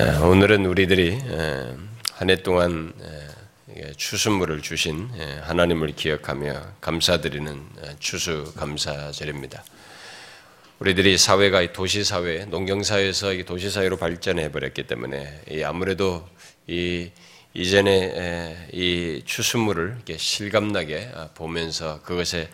오늘은 우리들이 한 해 동안 추수물을 주신 하나님을 기억하며 감사드리는 추수 감사절입니다. 우리들이 사회가 도시 사회, 농경 사회에서 도시 사회로 발전해 버렸기 때문에 아무래도 이 이전에 이 추수물을 실감나게 보면서 그것의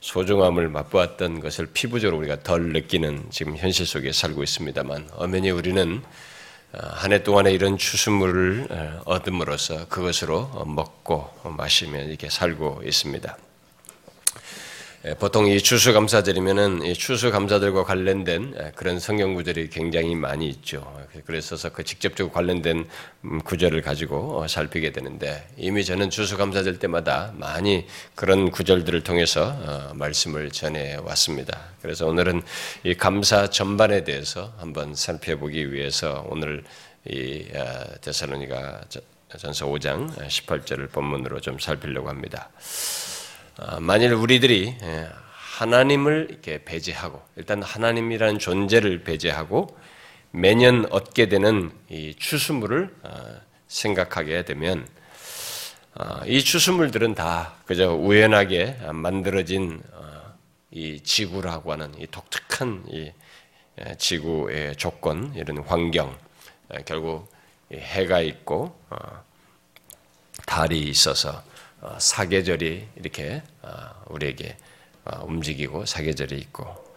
소중함을 맛보았던 것을 피부적으로 우리가 덜 느끼는 지금 현실 속에 살고 있습니다만 엄연히 우리는 어, 한 해 동안에 이런 추수물을 어, 얻음으로써 그것으로 먹고 마시며 이렇게 살고 있습니다. 예, 보통 이 추수감사절이면은 이 추수감사들과 관련된 예, 그런 성경 구절이 굉장히 많이 있죠. 그래서 그 직접적으로 관련된 음, 구절을 가지고 어, 살피게 되는데 이미 저는 추수감사절 때마다 많이 그런 구절들을 통해서 어, 말씀을 전해 왔습니다. 그래서 오늘은 이 감사 전반에 대해서 한번 살펴보기 위해서 오늘 이 데살로니가 전서 5장 18절을 본문으로 좀 살피려고 합니다. 아, 만일 우리들이 예, 하나님을 이렇게 배제하고 일단 하나님이라는 존재를 배제하고 매년 얻게 되는 이 추수물을 아, 생각하게 되면 아, 이 추수물들은 다 그저 우연하게 만들어진 어, 이 지구라고 하는 이 독특한 이 예, 지구의 조건 이런 환경 결국 해가 있고 어, 달이 있어서 어, 사계절이 이렇게 어, 우리에게 어, 움직이고 사계절이 있고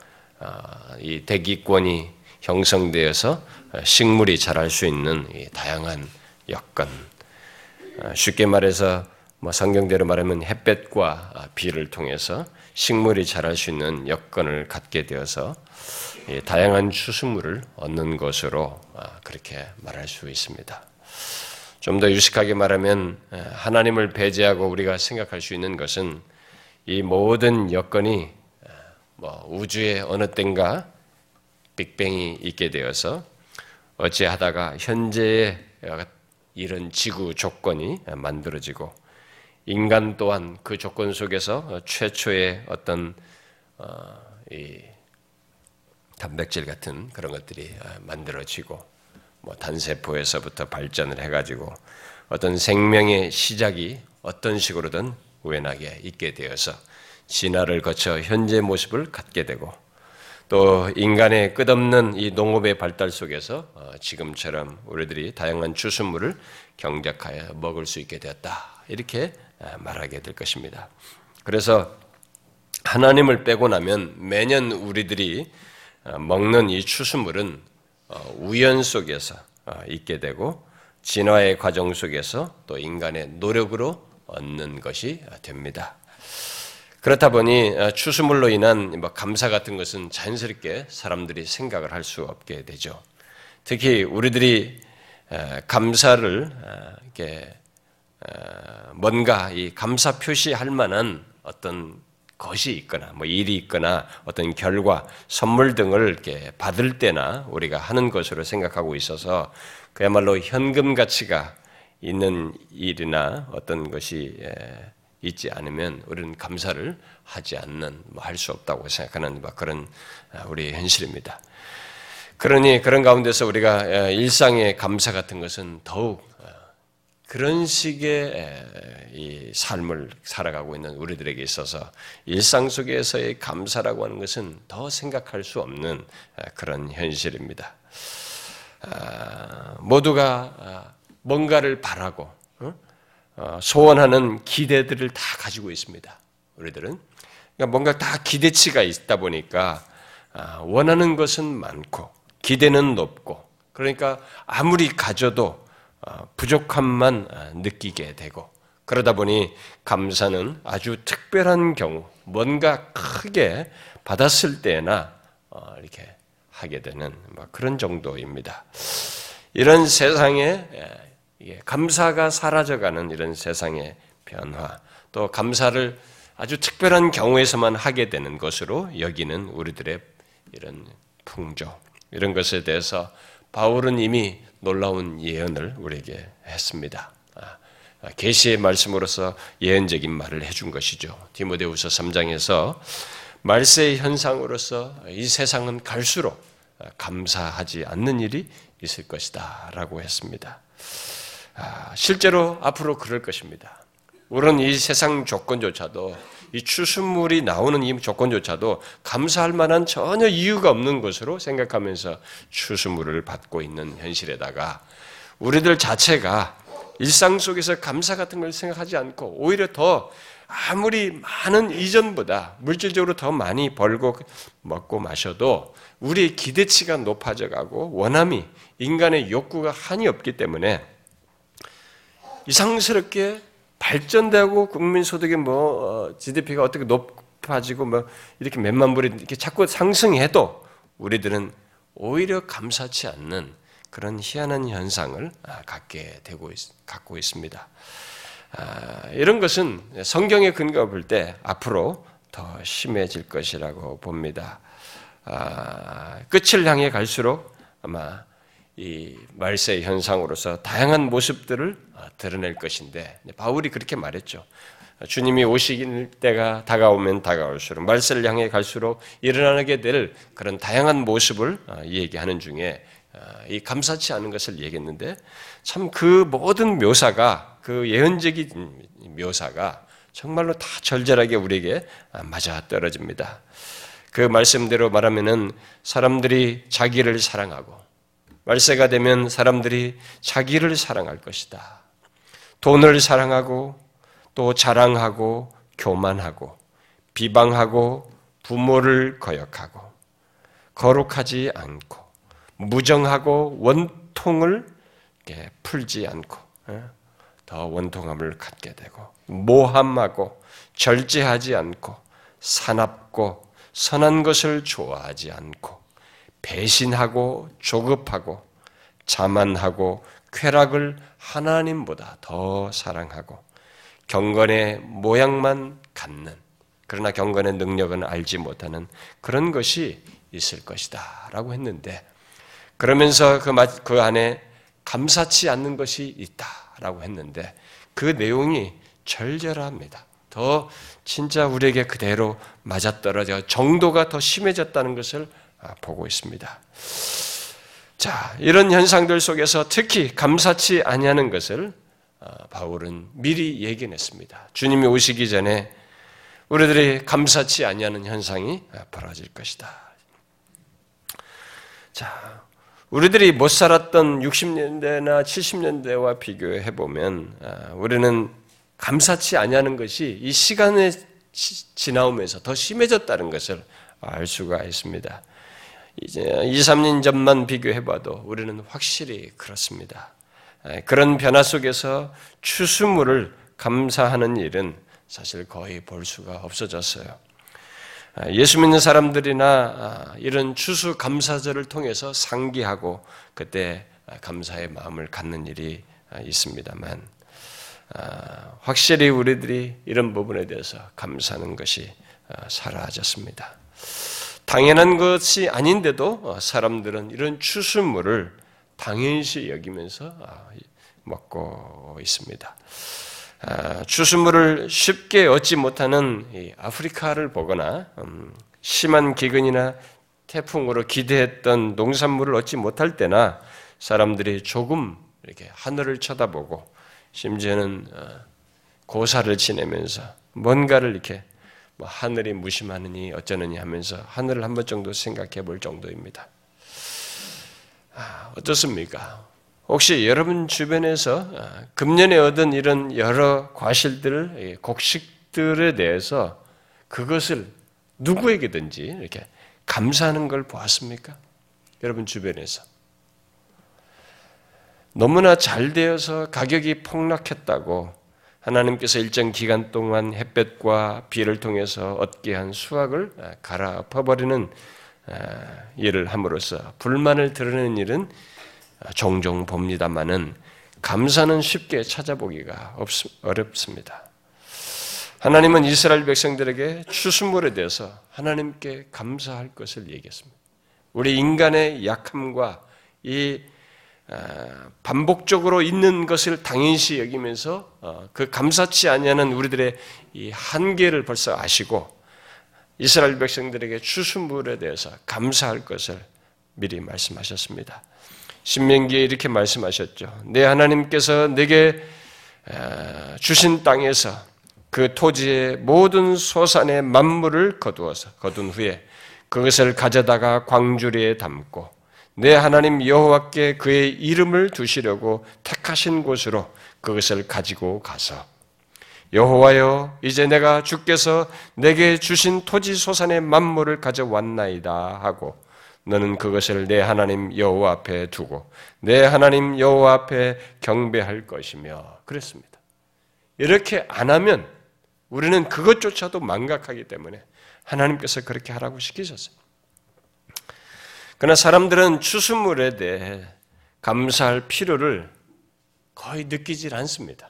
이 대기권이 형성되어서 식물이 자랄 수 있는 다양한 여건 쉽게 말해서 뭐 성경대로 말하면 햇볕과 비를 통해서 식물이 자랄 수 있는 여건을 갖게 되어서 다양한 추수물을 얻는 것으로 그렇게 말할 수 있습니다. 좀 더 유식하게 말하면 하나님을 배제하고 우리가 생각할 수 있는 것은 이 모든 여건이 뭐 우주의 어느 땐가 빅뱅이 있게 되어서 어찌하다가 현재의 이런 지구 조건이 만들어지고 인간 또한 그 조건 속에서 최초의 어떤 어, 단백질 같은 그런 것들이 만들어지고 뭐 단세포에서부터 발전을 해가지고 어떤 생명의 시작이 어떤 식으로든 우연하게 있게 되어서 진화를 거쳐 현재 모습을 갖게 되고 또 인간의 끝없는 이 농업의 발달 속에서 어, 지금처럼 우리들이 다양한 주스물을 경작하여 먹을 수 있게 되었다. 이렇게 어, 말하게 될 것입니다. 그래서 하나님을 빼고 나면 매년 우리들이 어, 먹는 이 추수물은 어, 우연 속에서 어, 있게 되고 진화의 과정 속에서 또 인간의 노력으로 얻는 것이 됩니다. 그렇다 보니 어, 추수물로 인한 뭐 감사 같은 것은 자연스럽게 사람들이 생각을 할 수 없게 되죠. 특히 우리들이 감사를 이렇게 뭔가 이 감사 표시할 만한 어떤 것이 있거나 뭐 일이 있거나 어떤 결과, 선물 등을 이렇게 받을 때나 우리가 하는 것으로 생각하고 있어서 그야말로 현금 가치가 있는 일이나 어떤 것이 있지 않으면 우리는 감사를 하지 않는 뭐 할 수 없다고 생각하는 뭐 그런 아, 우리 현실입니다. 그러니 그런 가운데서 우리가 일상의 감사 같은 것은 더욱 그런 식의 이 삶을 살아가고 있는 우리들에게 있어서 일상 속에서의 감사라고 하는 것은 더 생각할 수 없는 그런 현실입니다. 아, 모두가 아, 뭔가를 바라고 어? 어, 소원하는 기대들을 다 가지고 있습니다. 우리들은 그러니까 뭔가 다 기대치가 있다 보니까 아, 원하는 것은 많고 기대는 높고 그러니까 아무리 가져도 어, 부족함만 어, 느끼게 되고 그러다 보니 감사는 아주 특별한 경우 뭔가 크게 받았을 때나 어, 이렇게 하게 되는 뭐 그런 정도입니다. 이런 세상에 감사가 사라져가는 이런 세상의 변화, 또 감사를 아주 특별한 경우에서만 하게 되는 것으로 여기는 우리들의 이런 풍조, 이런 것에 대해서 바울은 이미 놀라운 예언을 우리에게 했습니다. 아, 아, 계시의 말씀으로서 예언적인 말을 해준 것이죠. 디모데후서 3장에서 말세의 현상으로서 이 세상은 갈수록 감사하지 않는 일이 있을 것이다라고 했습니다. 아, 실제로 앞으로 그럴 것입니다. 우리는 이 세상 조건조차도 이 추수물이 나오는 이 조건조차도 감사할 만한 전혀 이유가 없는 것으로 생각하면서 추수물을 받고 있는 현실에다가 우리들 자체가 일상 속에서 감사 같은 걸 생각하지 않고 오히려 더 아무리 많은 이전보다 물질적으로 더 많이 벌고 먹고 마셔도 우리의 기대치가 높아져 가고 원함이 인간의 욕구가 한이 없기 때문에 이상스럽게 발전되고 국민 소득이 뭐 GDP가 어, 어떻게 높아지고 뭐 이렇게 몇만 불이 이렇게 자꾸 상승해도 우리들은 오히려 감사치 않는 그런 희한한 현상을 아, 갖게 되고 갖고 있습니다. 아, 이런 것은 성경의 근거 볼때 앞으로 더 심해질 것이라고 봅니다. 아, 끝을 향해 갈수록 아마 이 말세 현상으로서 다양한 모습들을 어, 드러낼 것인데 바울이 그렇게 말했죠. 주님이 오시길 때가 다가오면 다가올수록 말세를 향해 갈수록 일어나게 될 그런 다양한 모습을 어, 얘기하는 중에 어, 이 감사치 않은 것을 얘기했는데 참 그 모든 묘사가 그 예언적인 묘사가 정말로 다 절절하게 우리에게 맞아 떨어집니다. 그 말씀대로 말하면은 사람들이 자기를 사랑하고 말세가 되면 사람들이 자기를 사랑할 것이다. 돈을 사랑하고 또 자랑하고 교만하고 비방하고 부모를 거역하고 거룩하지 않고 무정하고 원통을 풀지 않고 예, 더 원통함을 갖게 되고 모함하고 절제하지 않고 사납고 선한 것을 좋아하지 않고 배신하고 조급하고 자만하고 쾌락을 하나님보다 더 사랑하고 경건의 모양만 갖는 그러나 경건의 능력은 알지 못하는 그런 것이 있을 것이다 라고 했는데 그러면서 그, 그 안에 감사치 않는 것이 있다 라고 했는데 그 내용이 절절합니다. 더 진짜 우리에게 그대로 맞아떨어져 정도가 더 심해졌다는 것을 아, 보고 있습니다. 자, 이런 현상들 속에서 특히 감사치 아니하는 것을 아, 바울은 미리 예견했습니다. 주님이 오시기 전에 우리들이 감사치 아니하는 현상이 벌어질 것이다. 자, 우리들이 못 살았던 60년대나 70년대와 비교해 보면 아, 우리는 감사치 아니하는 것이 이 시간에 지나오면서 더 심해졌다는 것을 알 수가 있습니다. 이제 2, 3년 전만 비교해봐도 우리는 확실히 그렇습니다. 그런 변화 속에서 추수물을 감사하는 일은 사실 거의 볼 수가 없어졌어요. 예수 믿는 사람들이나 아, 이런 추수 감사절을 통해서 상기하고 그때 감사의 마음을 갖는 일이 있습니다만 아, 확실히 우리들이 이런 부분에 대해서 감사하는 것이 아, 사라졌습니다. 당연한 것이 아닌데도 어, 사람들은 이런 추수물을 당연시 여기면서 아, 먹고 있습니다. 아, 추수물을 쉽게 얻지 못하는 아프리카를 보거나 음, 심한 기근이나 태풍으로 기대했던 농산물을 얻지 못할 때나 사람들이 조금 이렇게 하늘을 쳐다보고 심지어는 어, 고사를 지내면서 뭔가를 이렇게 뭐 하늘이 무심하느니 어쩌느니 하면서 하늘을 한 번 정도 생각해 볼 정도입니다. 아, 어떻습니까? 혹시 여러분 주변에서 아, 금년에 얻은 이런 여러 과실들, 곡식들에 대해서 그것을 누구에게든지 이렇게 감사하는 걸 보았습니까? 여러분 주변에서. 너무나 잘 되어서 가격이 폭락했다고 하나님께서 일정 기간 동안 햇볕과 비를 통해서 얻게 한 수확을 아, 갈아엎어버리는 아, 일을 함으로써 불만을 드러내는 일은 아, 종종 봅니다만은 감사는 쉽게 찾아보기가 어렵습니다. 하나님은 이스라엘 백성들에게 추수물에 대해서 하나님께 감사할 것을 얘기했습니다. 우리 인간의 약함과 이 반복적으로 있는 것을 당연시 여기면서 어, 그 감사치 아니하는 우리들의 이 한계를 벌써 아시고 이스라엘 백성들에게 추수물에 대해서 감사할 것을 미리 말씀하셨습니다. 신명기에 이렇게 말씀하셨죠. 내 하나님께서 내게 주신 땅에서 그 토지의 모든 소산의 만물을 거두어서 거둔 후에 그것을 가져다가 광주리에 담고 내 하나님 여호와께 그의 이름을 두시려고 택하신 곳으로 그것을 가지고 가서 여호와여 이제 내가 주께서 내게 주신 토지 소산의 만물을 가져왔나이다 하고 너는 그것을 내 하나님 여호와 앞에 두고 내 하나님 여호와 앞에 경배할 것이며 그랬습니다. 이렇게 안 하면 우리는 그것조차도 망각하기 때문에 하나님께서 그렇게 하라고 시키셨어요. 그러나 사람들은 추수물에 대해 감사할 필요를 거의 느끼질 않습니다.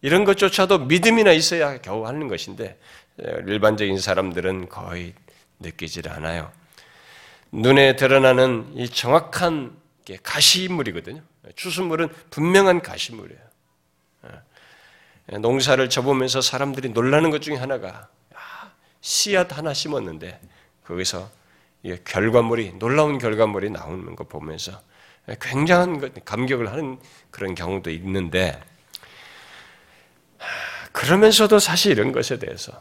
이런 것조차도 믿음이나 있어야 겨우 하는 것인데 일반적인 사람들은 거의 느끼질 않아요. 눈에 드러나는 이 정확한 가시물이거든요. 추수물은 분명한 가시물이에요. 예. 농사를 접으면서 사람들이 놀라는 것 중에 하나가 씨앗 하나 심었는데 거기서 결과물이 놀라운 결과물이 나오는 거 보면서 굉장한 감격을 하는 그런 경우도 있는데 그러면서도 사실 이런 것에 대해서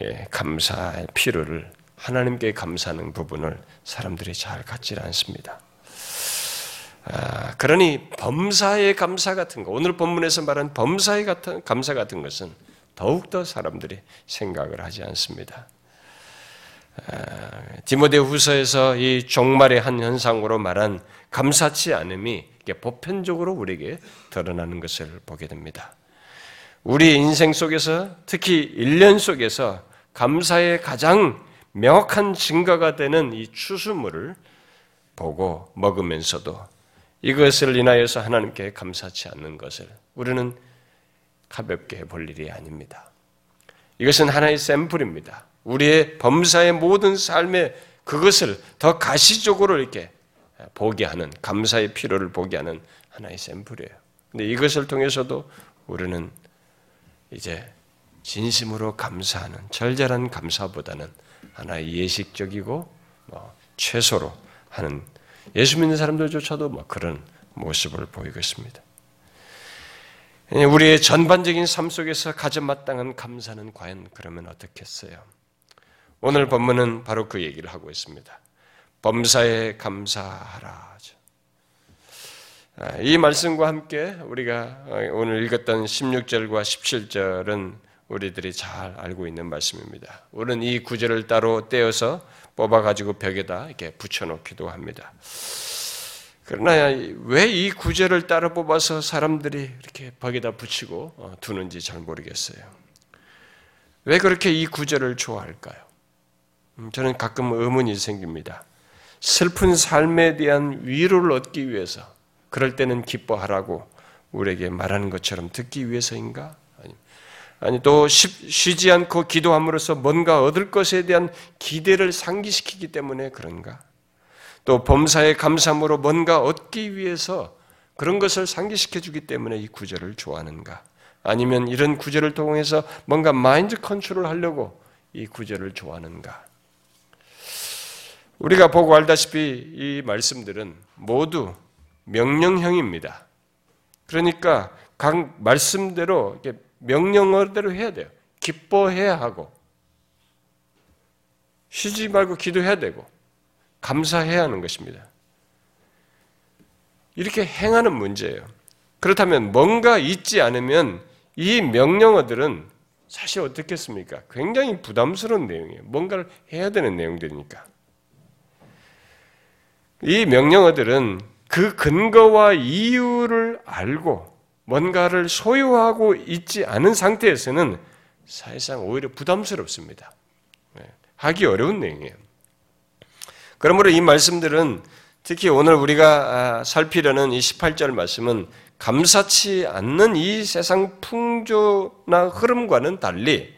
예, 감사의 필요를 하나님께 감사하는 부분을 사람들이 잘 갖지 않습니다. 아, 그러니 범사의 감사 같은 거, 오늘 본문에서 말한 범사의 같은 감사 같은 것은 더욱더 사람들이 생각을 하지 않습니다. 아, 디모데후서에서 이 종말의 한 현상으로 말한 감사치 않음이 보편적으로 우리에게 드러나는 것을 보게 됩니다. 우리 인생 속에서 특히 1년 속에서 감사의 가장 명확한 증거가 되는 이 추수물을 보고 먹으면서도 이것을 인하여서 하나님께 감사치 않는 것을 우리는 가볍게 볼 일이 아닙니다. 이것은 하나의 샘플입니다. 우리의 범사의 모든 삶에 그것을 더 가시적으로 이렇게 보게 하는 감사의 필요를 보게 하는 하나의 샘플이에요. 근데 이것을 통해서도 우리는 이제 진심으로 감사하는 절절한 감사보다는 하나의 예식적이고 뭐 최소로 하는 예수 믿는 사람들조차도 뭐 그런 모습을 보이고 있습니다. 우리의 전반적인 삶 속에서 가져 마땅한 감사는 과연 그러면 어떻겠어요? 오늘 본문은 바로 그 얘기를 하고 있습니다. 범사에 감사하라. 아, 이 말씀과 함께 우리가 오늘 읽었던 16절과 17절은 우리들이 잘 알고 있는 말씀입니다. 우리는 이 구절을 따로 떼어서 뽑아가지고 벽에다 이렇게 붙여놓기도 합니다. 그러나 왜 이 구절을 따로 뽑아서 사람들이 이렇게 벽에다 붙이고 어, 두는지 잘 모르겠어요. 왜 그렇게 이 구절을 좋아할까요? 음, 저는 가끔 의문이 생깁니다. 슬픈 삶에 대한 위로를 얻기 위해서 그럴 때는 기뻐하라고 우리에게 말하는 것처럼 듣기 위해서인가? 아니 또 쉬지 않고 기도함으로써 뭔가 얻을 것에 대한 기대를 상기시키기 때문에 그런가? 또 범사의 감사함으로 뭔가 얻기 위해서 그런 것을 상기시켜 주기 때문에 이 구절을 좋아하는가? 아니면 이런 구절을 통해서 뭔가 마인드 컨트롤 하려고 이 구절을 좋아하는가? 우리가 보고 알다시피 이 말씀들은 모두 명령형입니다. 그러니까 각 말씀대로 명령어대로 해야 돼요. 기뻐해야 하고 쉬지 말고 기도해야 되고 감사해야 하는 것입니다. 이렇게 행하는 문제예요. 그렇다면 뭔가 있지 않으면 이 명령어들은 사실 어떻겠습니까? 굉장히 부담스러운 내용이에요. 뭔가를 해야 되는 내용들이니까. 이 명령어들은 그 근거와 이유를 알고 뭔가를 소유하고 있지 않은 상태에서는 사실상 오히려 부담스럽습니다. 네, 하기 어려운 내용이에요. 그러므로 이 말씀들은 특히 오늘 우리가 아, 살피려는 이 18절 말씀은 감사치 않는 이 세상 풍조나 흐름과는 달리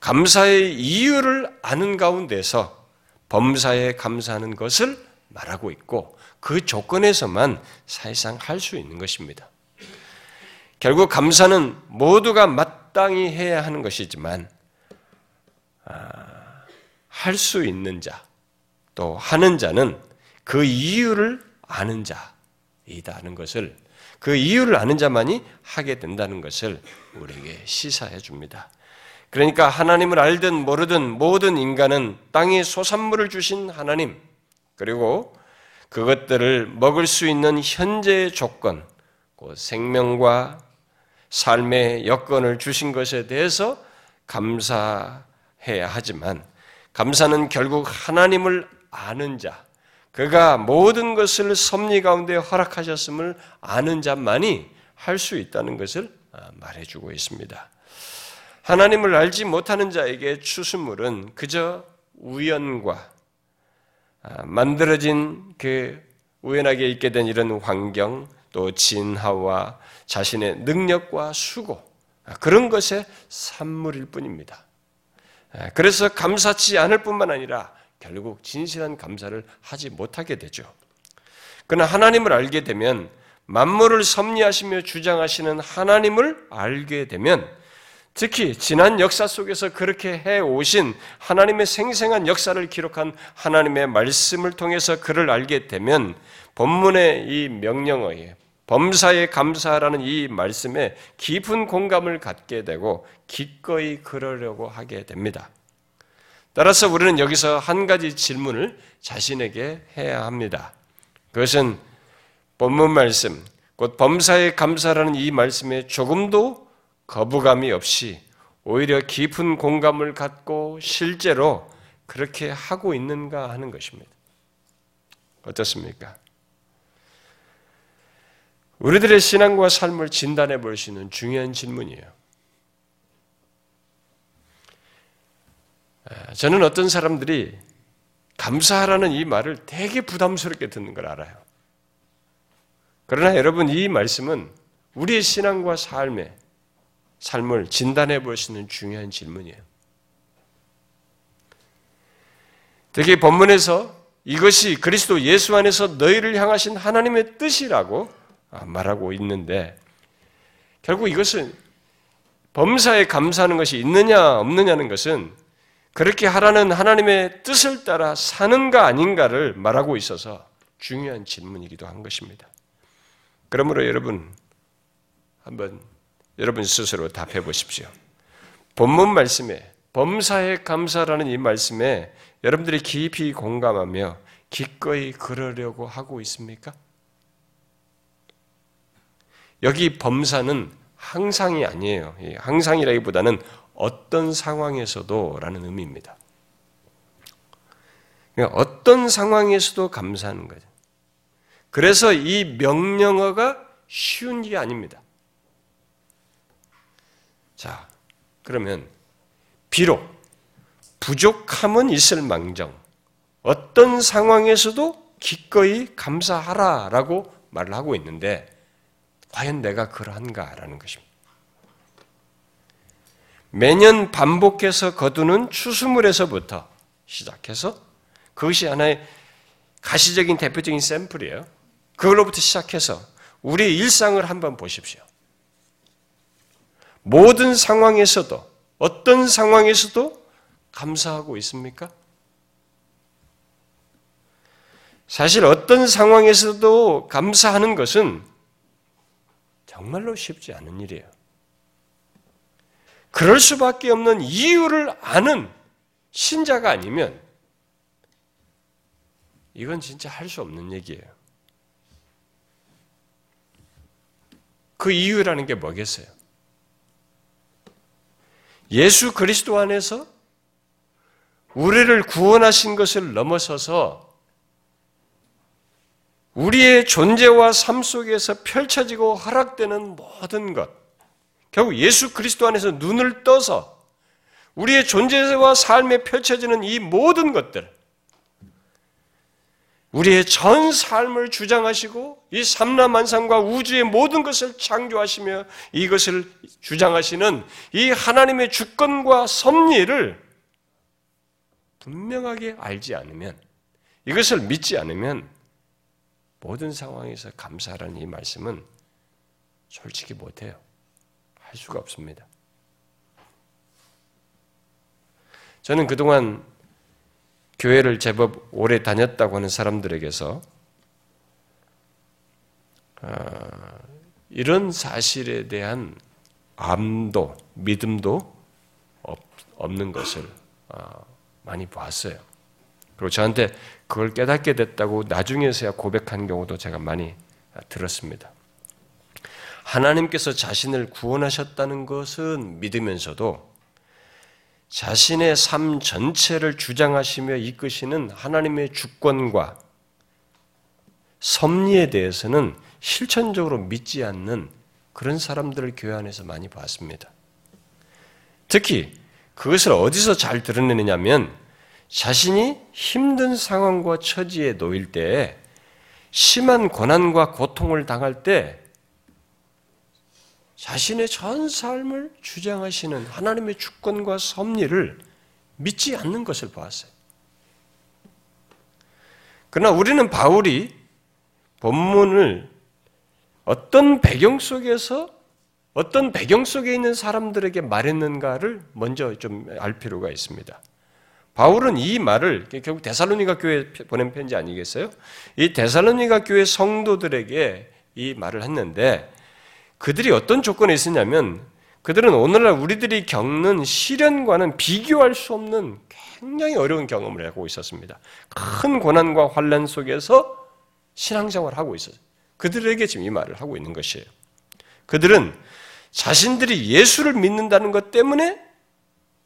감사의 이유를 아는 가운데서 범사에 감사하는 것을 말하고 있고 그 조건에서만 사실상 할 수 있는 것입니다. 결국 감사는 모두가 마땅히 해야 하는 것이지만 아, 할수 있는 자, 또 하는 자는 그 이유를 아는 자이다는 것을 그 이유를 아는 자만이 하게 된다는 것을 우리에게 시사해 줍니다. 그러니까 하나님을 알든 모르든 모든 인간은 땅에 소산물을 주신 하나님, 그리고 그것들을 먹을 수 있는 현재의 조건, 그 생명과 삶의 여건을 주신 것에 대해서 감사해야 하지만, 감사는 결국 하나님을 아는 자, 그가 모든 것을 섭리 가운데 허락하셨음을 아는 자만이 할 수 있다는 것을 말해주고 있습니다. 하나님을 알지 못하는 자에게 추수물은 그저 우연과 아, 만들어진 그 우연하게 있게 된 이런 환경, 또 진화와 자신의 능력과 수고, 아, 그런 것의 산물일 뿐입니다. 아, 그래서 감사치 않을 뿐만 아니라 결국 진실한 감사를 하지 못하게 되죠. 그러나 하나님을 알게 되면 만물을 섭리하시며 주장하시는 하나님을 알게 되면 특히 지난 역사 속에서 그렇게 해 오신 하나님의 생생한 역사를 기록한 하나님의 말씀을 통해서 그를 알게 되면 본문의 이 명령어에 범사에 감사라는 이 말씀에 깊은 공감을 갖게 되고 기꺼이 그러려고 하게 됩니다. 따라서 우리는 여기서 한 가지 질문을 자신에게 해야 합니다. 그것은 본문 말씀, 곧 범사에 감사라는 이 말씀에 조금도 거부감이 없이 오히려 깊은 공감을 갖고 실제로 그렇게 하고 있는가 하는 것입니다. 어떻습니까? 우리들의 신앙과 삶을 진단해 볼 수 있는 중요한 질문이에요. 저는 어떤 사람들이 감사하라는 이 말을 되게 부담스럽게 듣는 걸 알아요. 그러나 여러분, 이 말씀은 우리의 신앙과 삶에 삶을 진단해 볼 수 있는 중요한 질문이에요. 특히 본문에서 이것이 그리스도 예수 안에서 너희를 향하신 하나님의 뜻이라고 말하고 있는데 결국 이것은 범사에 감사하는 것이 있느냐 없느냐는 것은 그렇게 하라는 하나님의 뜻을 따라 사는가 아닌가를 말하고 있어서 중요한 질문이기도 한 것입니다. 그러므로 여러분 한번 여러분 스스로 답해 보십시오. 본문 말씀에 범사에 감사라는 이 말씀에 여러분들이 깊이 공감하며 기꺼이 그러려고 하고 있습니까? 여기 범사는 항상이 아니에요. 항상이라기보다는 어떤 상황에서도 라는 의미입니다. 그러니까 어떤 상황에서도 감사하는 거죠. 그래서 이 명령어가 쉬운 게 아닙니다. 자, 그러면 비록 부족함은 있을 망정 어떤 상황에서도 기꺼이 감사하라라고 말을 하고 있는데 과연 내가 그러한가라는 것입니다. 매년 반복해서 거두는 추수물에서부터 시작해서 그것이 하나의 가시적인 대표적인 샘플이에요. 그걸로부터 시작해서 우리의 일상을 한번 보십시오. 모든 상황에서도 어떤 상황에서도 감사하고 있습니까? 사실 어떤 상황에서도 감사하는 것은 정말로 쉽지 않은 일이에요. 그럴 수밖에 없는 이유를 아는 신자가 아니면 이건 진짜 할 수 없는 얘기예요. 그 이유라는 게 뭐겠어요? 예수 그리스도 안에서 우리를 구원하신 것을 넘어서서 우리의 존재와 삶 속에서 펼쳐지고 허락되는 모든 것, 결국 예수 그리스도 안에서 눈을 떠서 우리의 존재와 삶에 펼쳐지는 이 모든 것들, 우리의 전 삶을 주장하시고 이 삼라만상과 우주의 모든 것을 창조하시며 이것을 주장하시는 이 하나님의 주권과 섭리를 분명하게 알지 않으면 이것을 믿지 않으면 모든 상황에서 감사하라는 이 말씀은 솔직히 못해요. 할 수가 없습니다. 저는 그동안 교회를 제법 오래 다녔다고 하는 사람들에게서 어, 이런 사실에 대한 암도 믿음도 없는 것을 어, 많이 보았어요. 그리고 저한테 그걸 깨닫게 됐다고 나중에서야 고백한 경우도 제가 많이 들었습니다. 하나님께서 자신을 구원하셨다는 것은 믿으면서도 자신의 삶 전체를 주장하시며 이끄시는 하나님의 주권과 섭리에 대해서는 실천적으로 믿지 않는 그런 사람들을 교회 안에서 많이 봤습니다. 특히 그것을 어디서 잘 드러내느냐면 자신이 힘든 상황과 처지에 놓일 때 심한 고난과 고통을 당할 때 자신의 전 삶을 주장하시는 하나님의 주권과 섭리를 믿지 않는 것을 보았어요. 그러나 우리는 바울이 본문을 어떤 배경 속에서 어떤 배경 속에 있는 사람들에게 말했는가를 먼저 좀 알 필요가 있습니다. 바울은 이 말을 결국 데살로니가 교회 보낸 편지 아니겠어요? 이 데살로니가 교회 성도들에게 이 말을 했는데 그들이 어떤 조건에 있었냐면 그들은 오늘날 우리들이 겪는 시련과는 비교할 수 없는 굉장히 어려운 경험을 하고 있었습니다. 큰 고난과 환란 속에서 신앙생활을 하고 있었어요. 그들에게 지금 이 말을 하고 있는 것이에요. 그들은 자신들이 예수를 믿는다는 것 때문에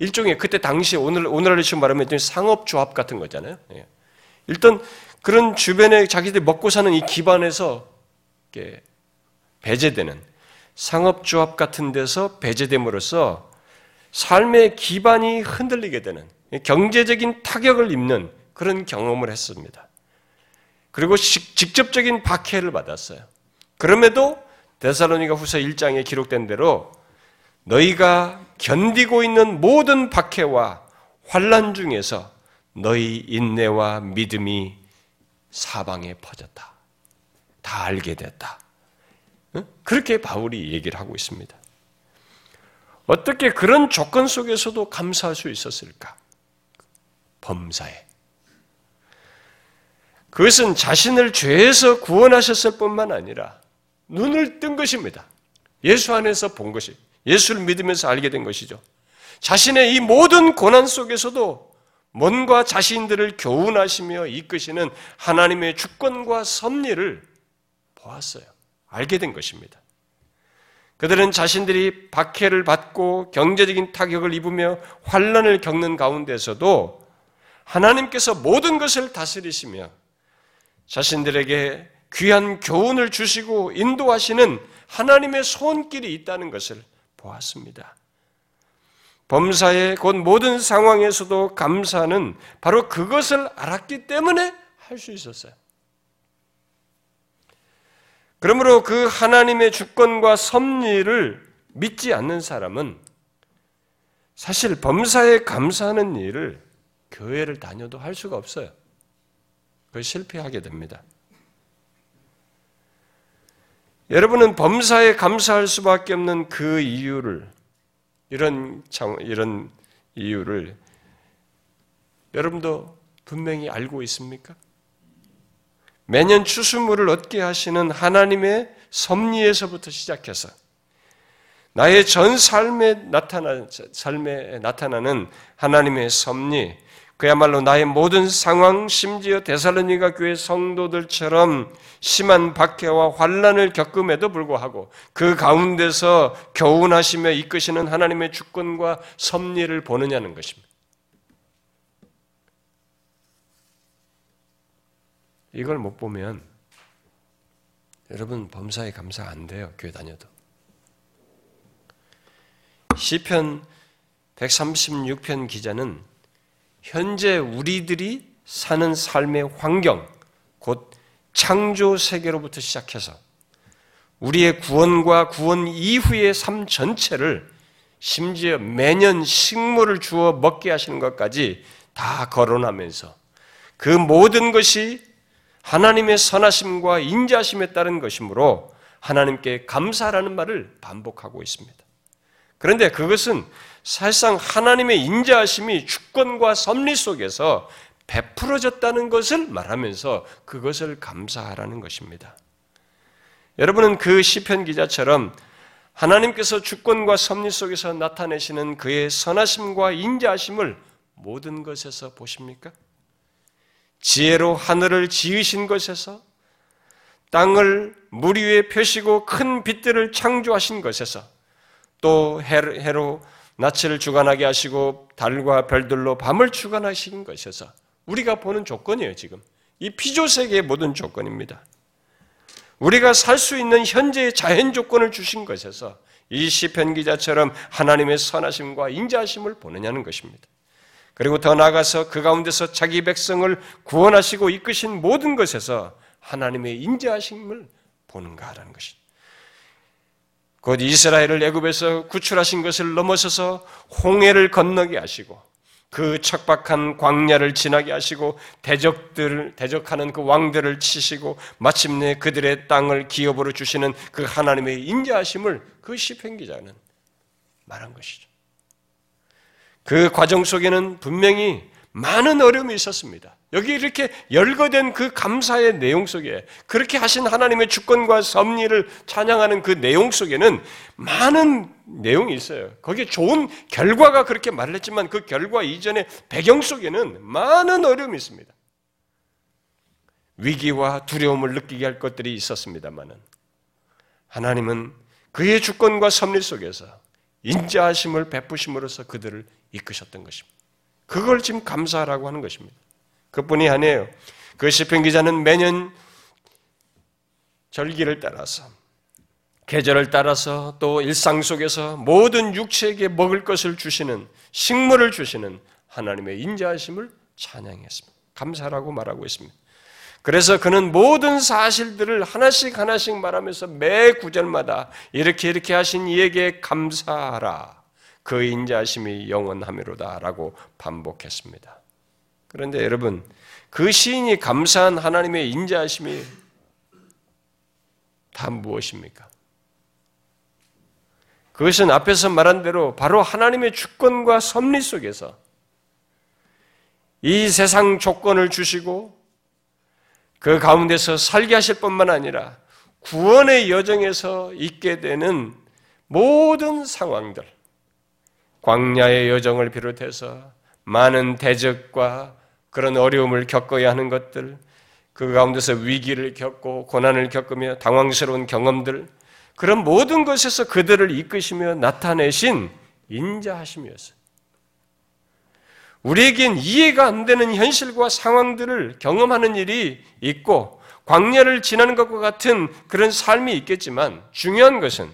일종의 그때 당시 오늘 오늘날로 지금 말하면 상업 조합 같은 거잖아요. 예. 일단 그런 주변에 자기들이 먹고 사는 이 기반에서 배제되는 상업 조합 같은 데서 배제됨으로써 삶의 기반이 흔들리게 되는 경제적인 타격을 입는 그런 경험을 했습니다. 그리고 직접적인 박해를 받았어요. 그럼에도 데살로니가 후서 1장에 기록된 대로 너희가 견디고 있는 모든 박해와 환란 중에서 너희 인내와 믿음이 사방에 퍼졌다. 다 알게 됐다. 그렇게 바울이 얘기를 하고 있습니다. 어떻게 그런 조건 속에서도 감사할 수 있었을까? 범사에. 그것은 자신을 죄에서 구원하셨을 뿐만 아니라 눈을 뜬 것입니다. 예수 안에서 본 것이. 예수를 믿으면서 알게 된 것이죠. 자신의 이 모든 고난 속에서도 뭔가 자신들을 교훈하시며 이끄시는 하나님의 주권과 섭리를 보았어요. 알게 된 것입니다. 그들은 자신들이 박해를 받고 경제적인 타격을 입으며 환란을 겪는 가운데서도 하나님께서 모든 것을 다스리시며 자신들에게 귀한 교훈을 주시고 인도하시는 하나님의 손길이 있다는 것을 보았습니다. 범사의 곧 모든 상황에서도 감사는 바로 그것을 알았기 때문에 할 수 있었어요. 그러므로 그 하나님의 주권과 섭리를 믿지 않는 사람은 사실 범사에 감사하는 일을 교회를 다녀도 할 수가 없어요. 그 실패하게 됩니다. 여러분은 범사에 감사할 수밖에 없는 그 이유를 이런 이런 이유를 여러분도 분명히 알고 있습니까? 매년 추수물을 얻게 하시는 하나님의 섭리에서부터 시작해서 나의 전 삶에 나타나 삶에 나타나는 하나님의 섭리, 그야말로 나의 모든 상황, 심지어 데살로니가 교회 성도들처럼 심한 박해와 환란을 겪음에도 불구하고 그 가운데서 교훈하시며 이끄시는 하나님의 주권과 섭리를 보느냐는 것입니다. 이걸 못 보면 여러분 범사에 감사 안 돼요. 교회 다녀도. 시편 136편 기자는 현재 우리들이 사는 삶의 환경, 곧 창조 세계로부터 시작해서 우리의 구원과 구원 이후의 삶 전체를 심지어 매년 식물을 주어 먹게 하시는 것까지 다 거론하면서 그 모든 것이 하나님의 선하심과 인자심에 따른 것이므로 하나님께 감사라는 말을 반복하고 있습니다. 그런데 그것은 사실상 하나님의 인자하심이 주권과 섭리 속에서 베풀어졌다는 것을 말하면서 그것을 감사하라는 것입니다. 여러분은 그 시편 기자처럼 하나님께서 주권과 섭리 속에서 나타내시는 그의 선하심과 인자하심을 모든 것에서 보십니까? 지혜로 하늘을 지으신 것에서 땅을 물 위에 펴시고 큰 빛들을 창조하신 것에서 또 해로 낯을 주관하게 하시고 달과 별들로 밤을 주관하신 것에서 우리가 보는 조건이에요, 지금. 이 피조세계의 모든 조건입니다. 우리가 살 수 있는 현재의 자연 조건을 주신 것에서 이 시편 기자처럼 하나님의 선하심과 인자하심을 보느냐는 것입니다. 그리고 더 나아가서 그 가운데서 자기 백성을 구원하시고 이끄신 모든 것에서 하나님의 인자하심을 보는가라는 것입니다. 곧 이스라엘을 애굽에서 구출하신 것을 넘어서서 홍해를 건너게 하시고 그 척박한 광야를 지나게 하시고 대적들 대적하는 그 왕들을 치시고 마침내 그들의 땅을 기업으로 주시는 그 하나님의 인자하심을 그 시편 기자는 말한 것이죠. 그 과정 속에는 분명히 많은 어려움이 있었습니다. 여기 이렇게 열거된 그 감사의 내용 속에 그렇게 하신 하나님의 주권과 섭리를 찬양하는 그 내용 속에는 많은 내용이 있어요. 거기에 좋은 결과가 그렇게 말을 했지만 그 결과 이전의 배경 속에는 많은 어려움이 있습니다. 위기와 두려움을 느끼게 할 것들이 있었습니다만은 하나님은 그의 주권과 섭리 속에서 인자하심을 베푸심으로써 그들을 이끄셨던 것입니다. 그걸 지금 감사하라고 하는 것입니다. 그뿐이 아니에요. 그 시편 기자는 매년 절기를 따라서 계절을 따라서 또 일상 속에서 모든 육체에게 먹을 것을 주시는 식물을 주시는 하나님의 인자하심을 찬양했습니다. 감사라고 말하고 있습니다. 그래서 그는 모든 사실들을 하나씩 하나씩 말하면서 매 구절마다 이렇게 이렇게 하신 이에게 감사하라. 그 인자심이 영원하미로다라고 반복했습니다. 그런데 여러분, 그 시인이 감사한 하나님의 인자심이 다 무엇입니까? 그것은 앞에서 말한 대로 바로 하나님의 주권과 섭리 속에서 이 세상 조건을 주시고 그 가운데서 살게 하실 뿐만 아니라 구원의 여정에서 있게 되는 모든 상황들, 광야의 여정을 비롯해서 많은 대적과 그런 어려움을 겪어야 하는 것들, 그 가운데서 위기를 겪고 고난을 겪으며 당황스러운 경험들, 그런 모든 것에서 그들을 이끄시며 나타내신 인자하심이었어요. 우리에겐 이해가 안 되는 현실과 상황들을 경험하는 일이 있고 광야를 지나는 것과 같은 그런 삶이 있겠지만 중요한 것은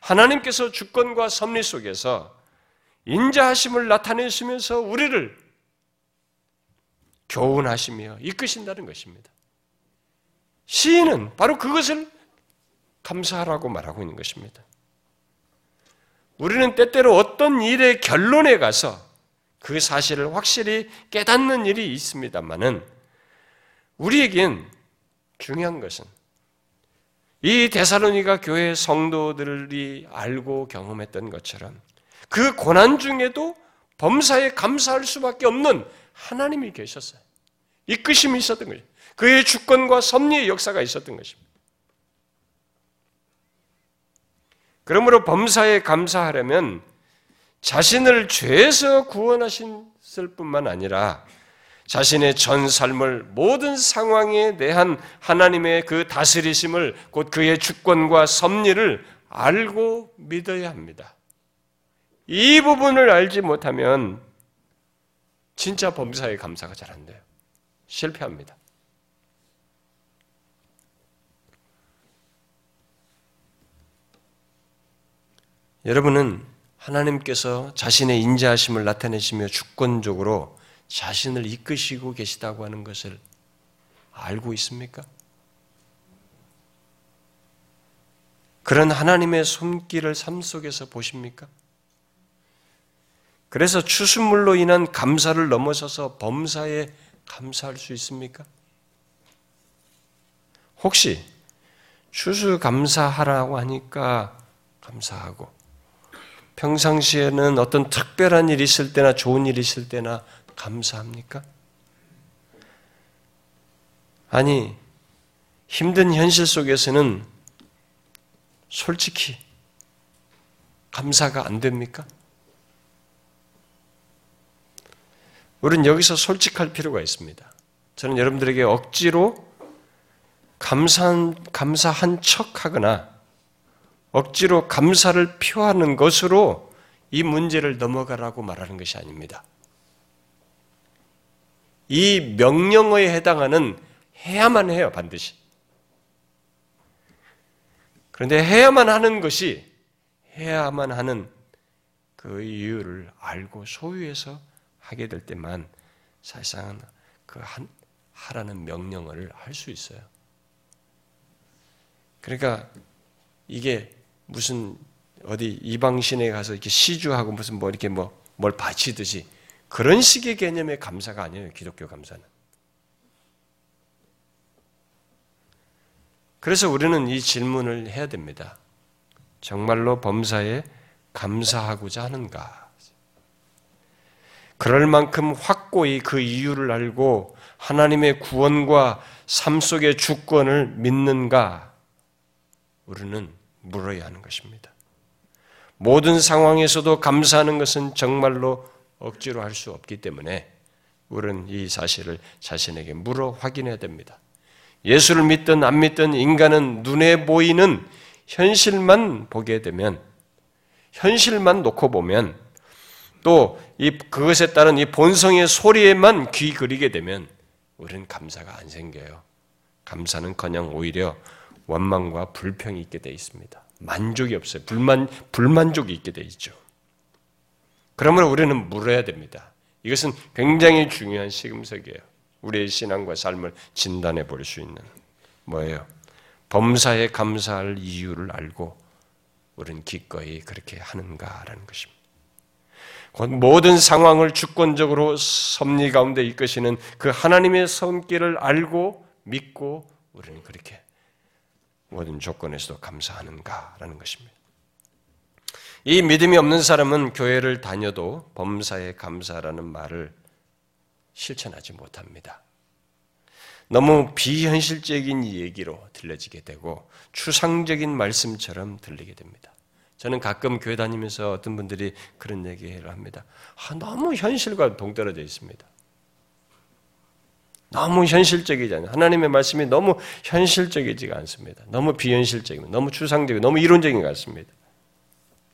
하나님께서 주권과 섭리 속에서 인자하심을 나타내시면서 우리를 교훈하시며 이끄신다는 것입니다. 시인은 바로 그것을 감사하라고 말하고 있는 것입니다. 우리는 때때로 어떤 일의 결론에 가서 그 사실을 확실히 깨닫는 일이 있습니다만은 우리에겐 중요한 것은 이 데살로니가 교회 성도들이 알고 경험했던 것처럼 그 고난 중에도 범사에 감사할 수밖에 없는 하나님이 계셨어요. 이끄심이 있었던 거죠. 그의 주권과 섭리의 역사가 있었던 것입니다. 그러므로 범사에 감사하려면 자신을 죄에서 구원하셨을 뿐만 아니라 자신의 전 삶을 모든 상황에 대한 하나님의 그 다스리심을 곧 그의 주권과 섭리를 알고 믿어야 합니다. 이 부분을 알지 못하면 진짜 범사에 감사가 잘 안 돼요. 실패합니다. 여러분은 하나님께서 자신의 인자하심을 나타내시며 주권적으로 자신을 이끄시고 계시다고 하는 것을 알고 있습니까? 그런 하나님의 손길을 삶 속에서 보십니까? 그래서 추수물로 인한 감사를 넘어서서 범사에 감사할 수 있습니까? 혹시 추수 감사하라고 하니까 감사하고 평상시에는 어떤 특별한 일이 있을 때나 좋은 일이 있을 때나 감사합니까? 아니, 힘든 현실 속에서는 솔직히 감사가 안 됩니까? 우리는 여기서 솔직할 필요가 있습니다. 저는 여러분들에게 억지로 감사한, 감사한 척 하거나 억지로 감사를 표하는 것으로 이 문제를 넘어가라고 말하는 것이 아닙니다. 이 명령어에 해당하는 해야만 해요, 반드시. 그런데 해야만 하는 것이 해야만 하는 그 이유를 알고 소유해서 하게 될 때만 사실상은 그 한, 하라는 명령을 할 수 있어요. 그러니까 이게 무슨 어디 이방신에 가서 이렇게 시주하고 무슨 뭐 이렇게 뭐 뭘 바치듯이 그런 식의 개념의 감사가 아니에요. 기독교 감사는. 그래서 우리는 이 질문을 해야 됩니다. 정말로 범사에 감사하고자 하는가? 그럴 만큼 확고히 그 이유를 알고 하나님의 구원과 삶 속의 주권을 믿는가? 우리는 물어야 하는 것입니다. 모든 상황에서도 감사하는 것은 정말로 억지로 할 수 없기 때문에 우리는 이 사실을 자신에게 물어 확인해야 됩니다. 예수를 믿든 안 믿든 인간은 눈에 보이는 현실만 보게 되면 현실만 놓고 보면 또 이 그것에 따른 이 본성의 소리에만 귀 그리게 되면 우리는 감사가 안 생겨요. 감사는커녕 오히려 원망과 불평이 있게 돼 있습니다. 만족이 없어요. 불만 불만족이 있게 돼 있죠. 그러므로 우리는 물어야 됩니다. 이것은 굉장히 중요한 시금석이에요. 우리의 신앙과 삶을 진단해 볼 수 있는 뭐예요? 범사에 감사할 이유를 알고 우리는 기꺼이 그렇게 하는가라는 것입니다. 모든 상황을 주권적으로 섭리 가운데 이끄시는 그 하나님의 손길을 알고 믿고 우리는 그렇게 모든 조건에서도 감사하는가라는 것입니다. 이 믿음이 없는 사람은 교회를 다녀도 범사에 감사라는 말을 실천하지 못합니다. 너무 비현실적인 얘기로 들려지게 되고 추상적인 말씀처럼 들리게 됩니다. 저는 가끔 교회 다니면서 어떤 분들이 그런 얘기를 합니다. 아, 너무 현실과 동떨어져 있습니다. 너무 현실적이잖아요. 하나님의 말씀이 너무 현실적이지가 않습니다. 너무 비현실적이고 너무 추상적이고 너무 이론적인 것 같습니다.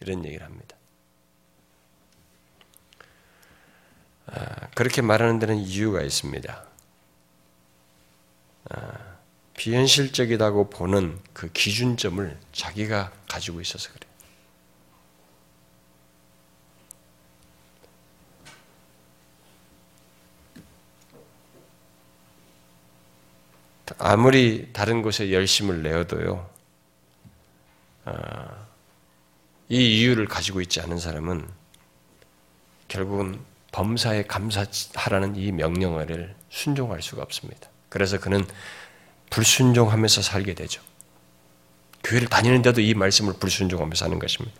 이런 얘기를 합니다. 아, 그렇게 말하는 데는 이유가 있습니다. 아, 비현실적이라고 보는 그 기준점을 자기가 가지고 있어서 그래요. 아무리 다른 곳에 열심을 내어도요, 아, 이 이유를 가지고 있지 않은 사람은 결국은 범사에 감사하라는 이 명령어를 순종할 수가 없습니다. 그래서 그는 불순종하면서 살게 되죠. 교회를 다니는데도 이 말씀을 불순종하면서 사는 것입니다.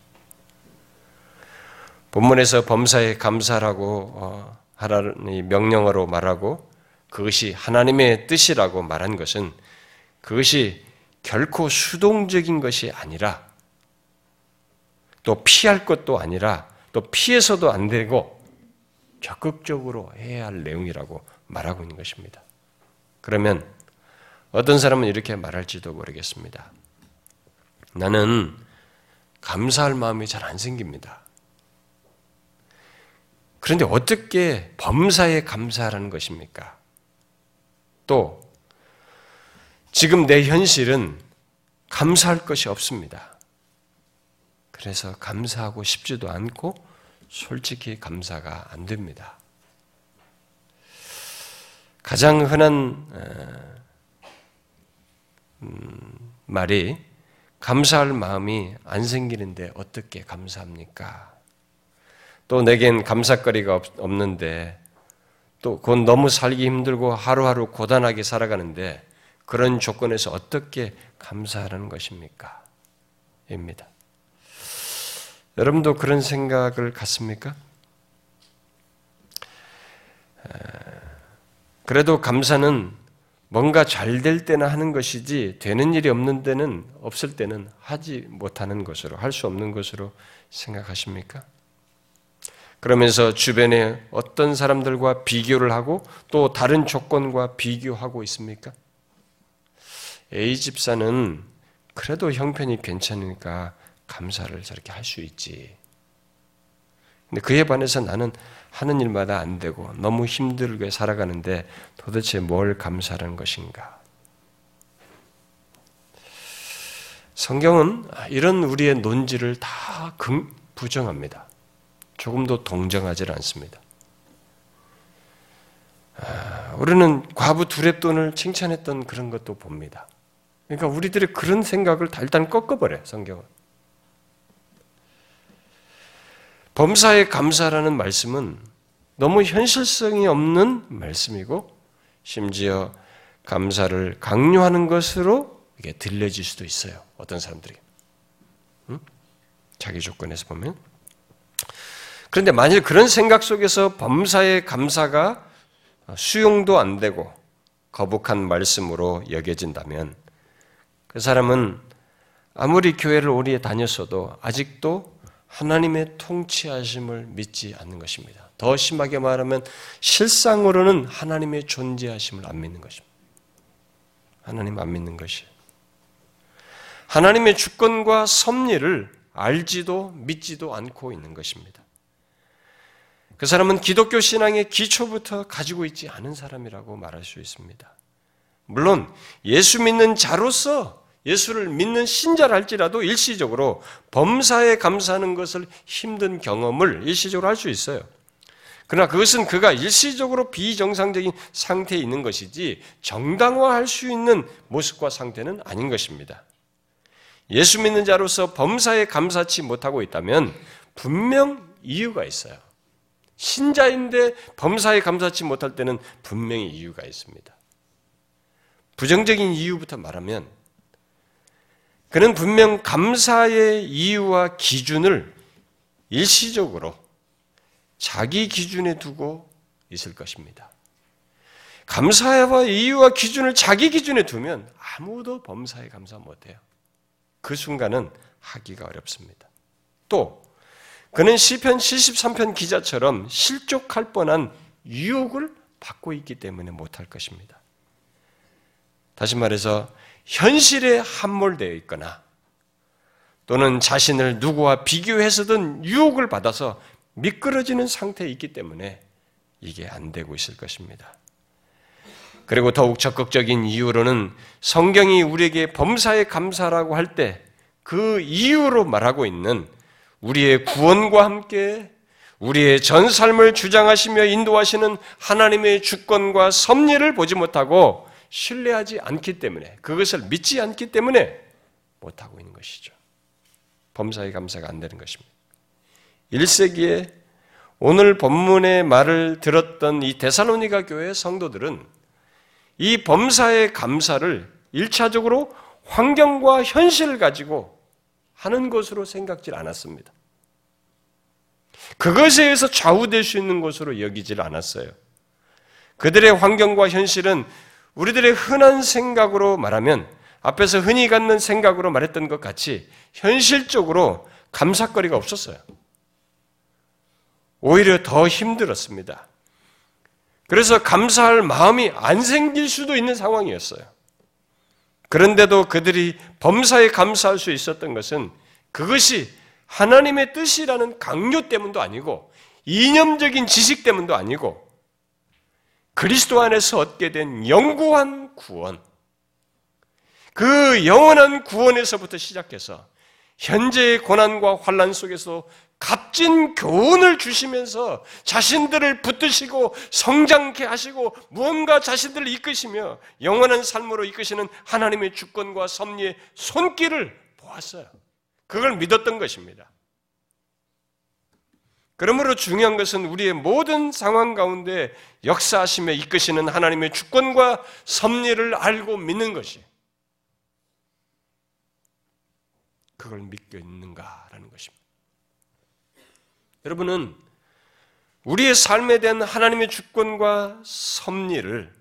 본문에서 범사에 감사라고 어, 하라는 이 명령어로 말하고 그것이 하나님의 뜻이라고 말한 것은 그것이 결코 수동적인 것이 아니라 또 피할 것도 아니라 또 피해서도 안 되고 적극적으로 해야 할 내용이라고 말하고 있는 것입니다. 그러면 어떤 사람은 이렇게 말할지도 모르겠습니다. 나는 감사할 마음이 잘 안 생깁니다. 그런데 어떻게 범사에 감사하라는 것입니까? 또, 지금 내 현실은 감사할 것이 없습니다. 그래서 감사하고 싶지도 않고 솔직히 감사가 안 됩니다. 가장 흔한 음, 말이 감사할 마음이 안 생기는데 어떻게 감사합니까? 또 내겐 감사거리가 없는데 또 그건 너무 살기 힘들고 하루하루 고단하게 살아가는데 그런 조건에서 어떻게 감사하라는 것입니까? 입니다. 여러분도 그런 생각을 갖습니까? 그래도 감사는 뭔가 잘 될 때나 하는 것이지 되는 일이 없는 때는 없을 때는 하지 못하는 것으로 할 수 없는 것으로 생각하십니까? 그러면서 주변에 어떤 사람들과 비교를 하고 또 다른 조건과 비교하고 있습니까? A 집사는 그래도 형편이 괜찮으니까 감사를 저렇게 할 수 있지. 근데 그에 반해서 나는 하는 일마다 안 되고 너무 힘들게 살아가는데 도대체 뭘 감사하는 것인가? 성경은 이런 우리의 논지를 다 부정합니다. 조금도 동정하지 않습니다. 아, 우리는 과부 두랩돈을 칭찬했던 그런 것도 봅니다. 그러니까 우리들의 그런 생각을 일단 꺾어버려요, 성경은. 범사에 감사라는 말씀은 너무 현실성이 없는 말씀이고 심지어 감사를 강요하는 것으로 이게 들려질 수도 있어요. 어떤 사람들이. 응? 자기 조건에서 보면. 그런데 만일 그런 생각 속에서 범사의 감사가 수용도 안 되고 거북한 말씀으로 여겨진다면 그 사람은 아무리 교회를 오래 다녔어도 아직도 하나님의 통치하심을 믿지 않는 것입니다. 더 심하게 말하면 실상으로는 하나님의 존재하심을 안 믿는 것입니다. 하나님 안 믿는 것이 하나님의 주권과 섭리를 알지도 믿지도 않고 있는 것입니다. 그 사람은 기독교 신앙의 기초부터 가지고 있지 않은 사람이라고 말할 수 있습니다. 물론 예수 믿는 자로서 예수를 믿는 신자라 할지라도 일시적으로 범사에 감사하는 것을 힘든 경험을 일시적으로 할 수 있어요. 그러나 그것은 그가 일시적으로 비정상적인 상태에 있는 것이지 정당화할 수 있는 모습과 상태는 아닌 것입니다. 예수 믿는 자로서 범사에 감사치 못하고 있다면 분명 이유가 있어요. 신자인데 범사에 감사치 못할 때는 분명히 이유가 있습니다. 부정적인 이유부터 말하면 그는 분명 감사의 이유와 기준을 일시적으로 자기 기준에 두고 있을 것입니다. 감사와 이유와 기준을 자기 기준에 두면 아무도 범사에 감사 못해요. 그 순간은 하기가 어렵습니다. 또 그는 시편 73편 기자처럼 실족할 뻔한 유혹을 받고 있기 때문에 못할 것입니다. 다시 말해서 현실에 함몰되어 있거나 또는 자신을 누구와 비교해서든 유혹을 받아서 미끄러지는 상태에 있기 때문에 이게 안 되고 있을 것입니다. 그리고 더욱 적극적인 이유로는 성경이 우리에게 범사에 감사라고 할 때 그 이유로 말하고 있는 우리의 구원과 함께 우리의 전 삶을 주장하시며 인도하시는 하나님의 주권과 섭리를 보지 못하고 신뢰하지 않기 때문에 그것을 믿지 않기 때문에 못하고 있는 것이죠. 범사의 감사가 안 되는 것입니다. 1세기에 오늘 본문의 말을 들었던 이 데살로니가 교회 성도들은 이 범사의 감사를 1차적으로 환경과 현실을 가지고 하는 것으로 생각지 않았습니다. 그것에 의해서 좌우될 수 있는 것으로 여기질 않았어요. 그들의 환경과 현실은 우리들의 흔한 생각으로 말하면 앞에서 흔히 갖는 생각으로 말했던 것 같이 현실적으로 감사거리가 없었어요. 오히려 더 힘들었습니다. 그래서 감사할 마음이 안 생길 수도 있는 상황이었어요. 그런데도 그들이 범사에 감사할 수 있었던 것은 그것이 하나님의 뜻이라는 강요 때문도 아니고 이념적인 지식 때문도 아니고 그리스도 안에서 얻게 된 영구한 구원, 그 영원한 구원에서부터 시작해서 현재의 고난과 환란 속에서 값진 교훈을 주시면서 자신들을 붙드시고 성장케 하시고 무언가 자신들을 이끄시며 영원한 삶으로 이끄시는 하나님의 주권과 섭리의 손길을 보았어요. 그걸 믿었던 것입니다. 그러므로 중요한 것은 우리의 모든 상황 가운데 역사하시며 이끄시는 하나님의 주권과 섭리를 알고 믿는 것이 그걸 믿고 있는가라는 것입니다. 여러분은 우리의 삶에 대한 하나님의 주권과 섭리를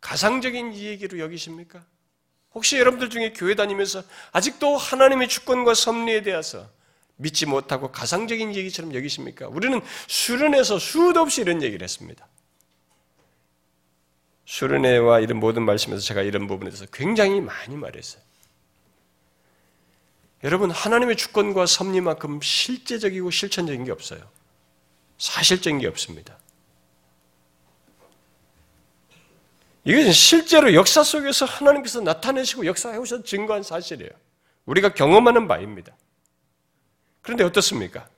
가상적인 얘기로 여기십니까? 혹시 여러분들 중에 교회 다니면서 아직도 하나님의 주권과 섭리에 대해서 믿지 못하고 가상적인 얘기처럼 여기십니까? 우리는 수련회에서 수도 없이 이런 얘기를 했습니다. 수련회와 이런 모든 말씀에서 제가 이런 부분에 대해서 굉장히 많이 말했어요. 여러분, 하나님의 주권과 섭리만큼 실제적이고 실천적인 게 없어요. 사실적인 게 없습니다. 이것은 실제로 역사 속에서 하나님께서 나타내시고 역사해 오셔서 증거한 사실이에요. 우리가 경험하는 바입니다. 그런데 어떻습니까?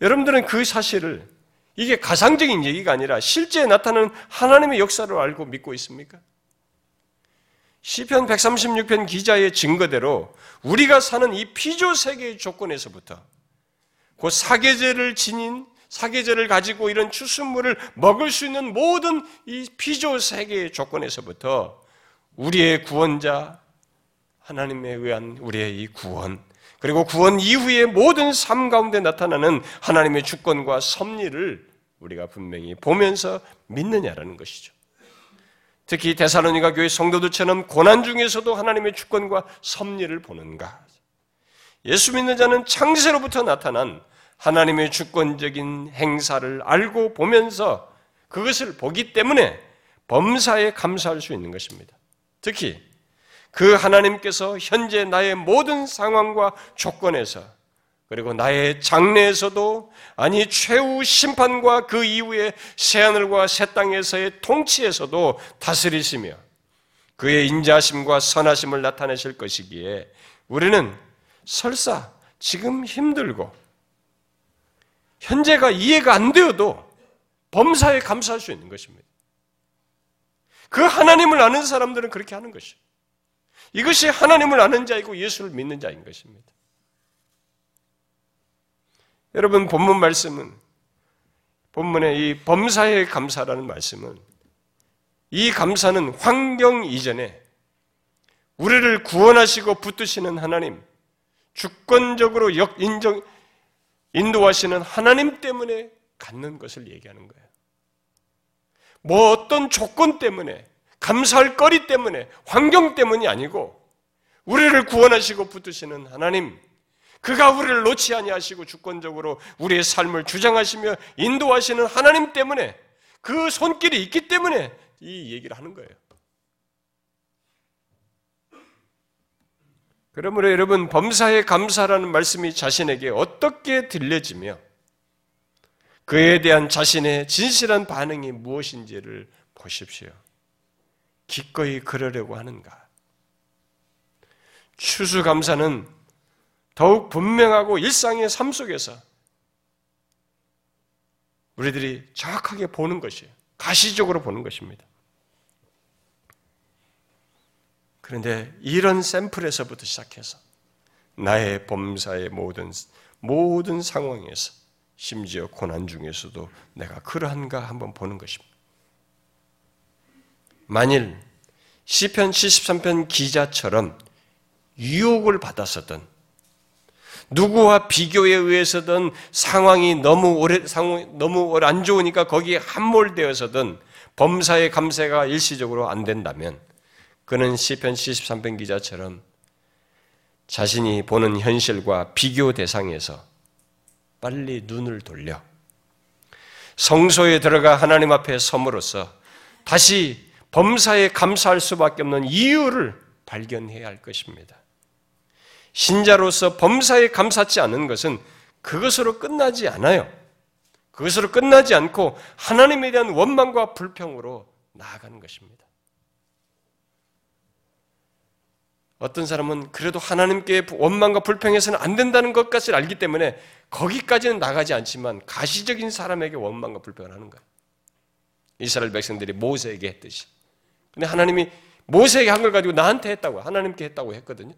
여러분들은 그 사실을 이게 가상적인 얘기가 아니라 실제 나타나는 하나님의 역사를 알고 믿고 있습니까? 시편 136편 기자의 증거대로 우리가 사는 이 피조 세계의 조건에서부터 그 사계제를 지닌 사계제를 가지고 이런 추수물을 먹을 수 있는 모든 이 피조 세계의 조건에서부터 우리의 구원자 하나님에 의한 우리의 이 구원 그리고 구원 이후의 모든 삶 가운데 나타나는 하나님의 주권과 섭리를 우리가 분명히 보면서 믿느냐라는 것이죠. 특히 데살로니가 교회 성도들처럼 고난 중에서도 하나님의 주권과 섭리를 보는가? 예수 믿는 자는 창세로부터 나타난 하나님의 주권적인 행사를 알고 보면서 그것을 보기 때문에 범사에 감사할 수 있는 것입니다. 특히 그 하나님께서 현재 나의 모든 상황과 조건에서 그리고 나의 장래에서도 아니 최후 심판과 그 이후의 새하늘과 새 땅에서의 통치에서도 다스리시며 그의 인자심과 선하심을 나타내실 것이기에 우리는 설사 지금 힘들고 현재가 이해가 안 되어도 범사에 감사할 수 있는 것입니다. 그 하나님을 아는 사람들은 그렇게 하는 것이죠. 이것이 하나님을 아는 자이고 예수를 믿는 자인 것입니다. 여러분 본문 말씀은 본문의 이 범사의 감사라는 말씀은 이 감사는 환경 이전에 우리를 구원하시고 붙드시는 하나님, 주권적으로 역 인정 인도하시는 하나님 때문에 갖는 것을 얘기하는 거예요. 뭐 어떤 조건 때문에 감사할 거리 때문에, 환경 때문이 아니고, 우리를 구원하시고 붙드시는 하나님, 그가 우리를 놓지 아니하시고 주권적으로 우리의 삶을 주장하시며 인도하시는 하나님 때문에 그 손길이 있기 때문에 이 얘기를 하는 거예요. 그러므로 여러분 범사에 감사라는 말씀이 자신에게 어떻게 들려지며 그에 대한 자신의 진실한 반응이 무엇인지를 보십시오. 기꺼이 그러려고 하는가? 추수 감사는 더욱 분명하고 일상의 삶 속에서 우리들이 정확하게 보는 것이에요. 가시적으로 보는 것입니다. 그런데 이런 샘플에서부터 시작해서 나의 범사의 모든 모든 상황에서 심지어 고난 중에서도 내가 그러한가 한번 보는 것입니다. 만일 시편 73편 기자처럼 유혹을 받았었던 누구와 비교에 의해서든 상황이 너무 오래 상황 너무 안 좋으니까 거기에 함몰되어서든 범사의 감세가 일시적으로 안 된다면 그는 시편 73편 기자처럼 자신이 보는 현실과 비교 대상에서 빨리 눈을 돌려 성소에 들어가 하나님 앞에 섬으로써 다시 범사에 감사할 수밖에 없는 이유를 발견해야 할 것입니다. 신자로서 범사에 감사치 않은 것은 그것으로 끝나지 않아요. 그것으로 끝나지 않고 하나님에 대한 원망과 불평으로 나아가는 것입니다. 어떤 사람은 그래도 하나님께 원망과 불평해서는 안 된다는 것까지 알기 때문에 거기까지는 나가지 않지만 가시적인 사람에게 원망과 불평을 하는 거예요. 이스라엘 백성들이 모세에게 했듯이. 근데 하나님이 모세에게 한 걸 가지고 나한테 했다고, 하나님께 했다고 했거든요.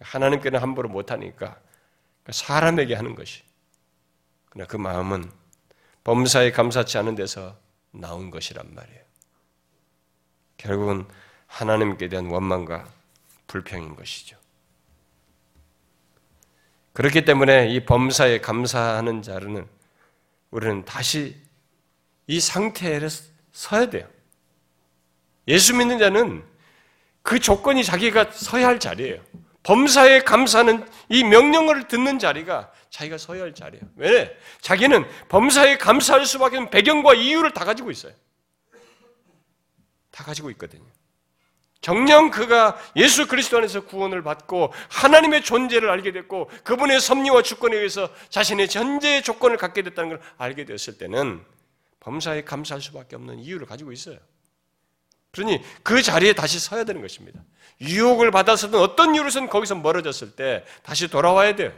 하나님께는 함부로 못하니까 사람에게 하는 것이. 그러나 그 마음은 범사에 감사치 않은 데서 나온 것이란 말이에요. 결국은 하나님께 대한 원망과 불평인 것이죠. 그렇기 때문에 이 범사에 감사하는 자는 우리는 다시 이 상태에 서야 돼요. 예수 믿는 자는 그 조건이 자기가 서야 할 자리예요. 범사에 감사하는 이 명령을 듣는 자리가 자기가 서야 할 자리예요. 왜? 자기는 범사에 감사할 수밖에 없는 배경과 이유를 다 가지고 있어요. 다 가지고 있거든요. 정녕 그가 예수 그리스도 안에서 구원을 받고 하나님의 존재를 알게 됐고 그분의 섭리와 주권에 의해서 자신의 현재의 조건을 갖게 됐다는 걸 알게 되었을 때는 범사에 감사할 수밖에 없는 이유를 가지고 있어요. 그러니 그 자리에 다시 서야 되는 것입니다. 유혹을 받았었던 어떤 이유로선 거기서 멀어졌을 때 다시 돌아와야 돼요.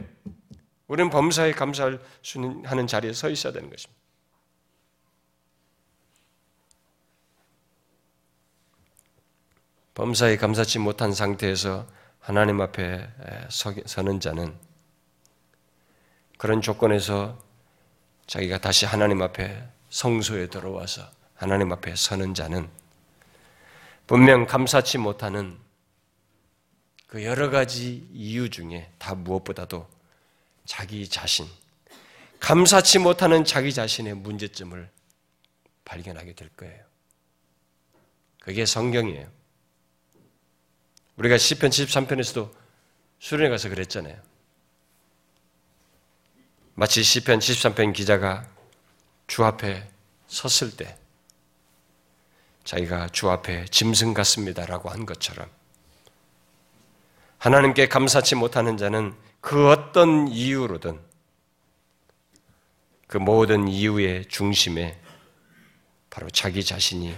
우리는 범사에 감사할 수 있는 자리에 서 있어야 되는 것입니다. 범사에 감사치 못한 상태에서 하나님 앞에 서는 자는 그런 조건에서 자기가 다시 하나님 앞에 성소에 들어와서 하나님 앞에 서는 자는 분명 감사치 못하는 그 여러 가지 이유 중에 다 무엇보다도 자기 자신, 감사치 못하는 자기 자신의 문제점을 발견하게 될 거예요. 그게 성경이에요. 우리가 시편 73편에서도 수련회 가서 그랬잖아요. 마치 시편 73편 기자가 주 앞에 섰을 때 자기가 주 앞에 짐승 같습니다라고 한 것처럼 하나님께 감사치 못하는 자는 그 어떤 이유로든 그 모든 이유의 중심에 바로 자기 자신이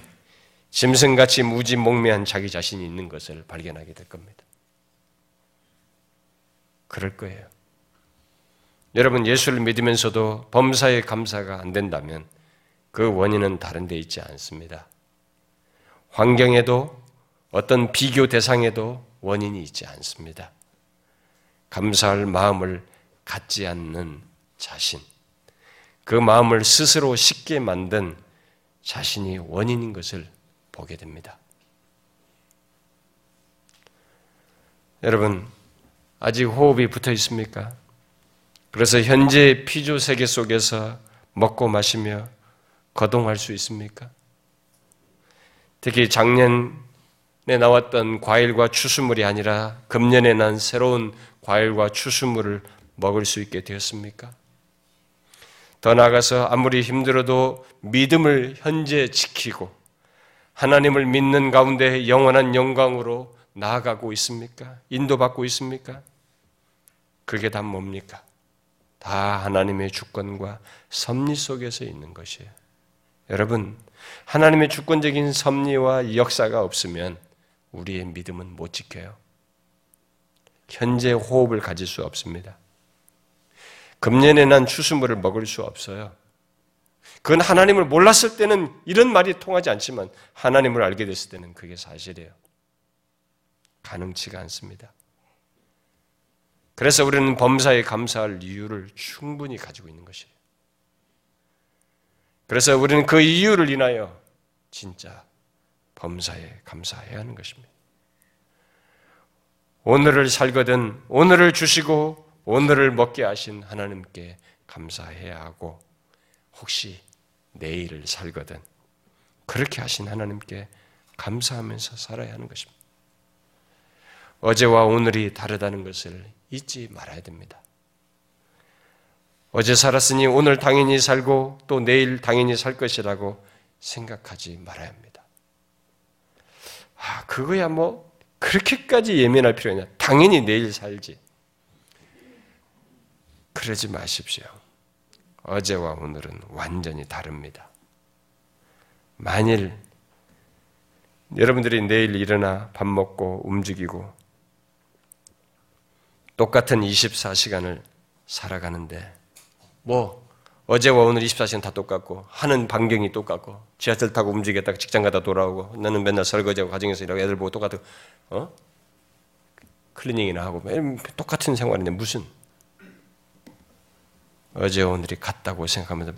짐승같이 무지몽매한 자기 자신이 있는 것을 발견하게 될 겁니다. 그럴 거예요. 여러분 예수를 믿으면서도 범사에 감사가 안 된다면 그 원인은 다른 데 있지 않습니다. 환경에도 어떤 비교 대상에도 원인이 있지 않습니다. 감사할 마음을 갖지 않는 자신, 그 마음을 스스로 쉽게 만든 자신이 원인인 것을 보게 됩니다. 여러분, 아직 호흡이 붙어 있습니까? 그래서 현재 피조 세계 속에서 먹고 마시며 거동할 수 있습니까? 특히 작년에 나왔던 과일과 추수물이 아니라 금년에 난 새로운 과일과 추수물을 먹을 수 있게 되었습니까? 더 나아가서 아무리 힘들어도 믿음을 현재 지키고 하나님을 믿는 가운데 영원한 영광으로 나아가고 있습니까? 인도받고 있습니까? 그게 다 뭡니까? 다 하나님의 주권과 섭리 속에서 있는 것이에요. 여러분, 하나님의 주권적인 섭리와 역사가 없으면 우리의 믿음은 못 지켜요. 현재 호흡을 가질 수 없습니다. 금년에 난 추수물을 먹을 수 없어요. 그건 하나님을 몰랐을 때는 이런 말이 통하지 않지만 하나님을 알게 됐을 때는 그게 사실이에요. 가능치가 않습니다. 그래서 우리는 범사에 감사할 이유를 충분히 가지고 있는 것이에요. 그래서 우리는 그 이유를 인하여 진짜 범사에 감사해야 하는 것입니다. 오늘을 살거든 오늘을 주시고 오늘을 먹게 하신 하나님께 감사해야 하고 혹시 내일을 살거든 그렇게 하신 하나님께 감사하면서 살아야 하는 것입니다. 어제와 오늘이 다르다는 것을 잊지 말아야 됩니다. 어제 살았으니 오늘 당연히 살고 또 내일 당연히 살 것이라고 생각하지 말아야 합니다. 아, 그거야 뭐 그렇게까지 예민할 필요 있냐? 당연히 내일 살지. 그러지 마십시오. 어제와 오늘은 완전히 다릅니다. 만일 여러분들이 내일 일어나 밥 먹고 움직이고 똑같은 24시간을 살아가는데 뭐 어제와 오늘 24시간 다 똑같고 하는 반경이 똑같고 지하철 타고 움직였다가 직장 가다 돌아오고 나는 맨날 설거지하고 가정에서 일하고 애들 보고 똑같고 어? 클리닝이나 하고 똑같은 생활인데 무슨 어제 오늘이 같다고 생각하면서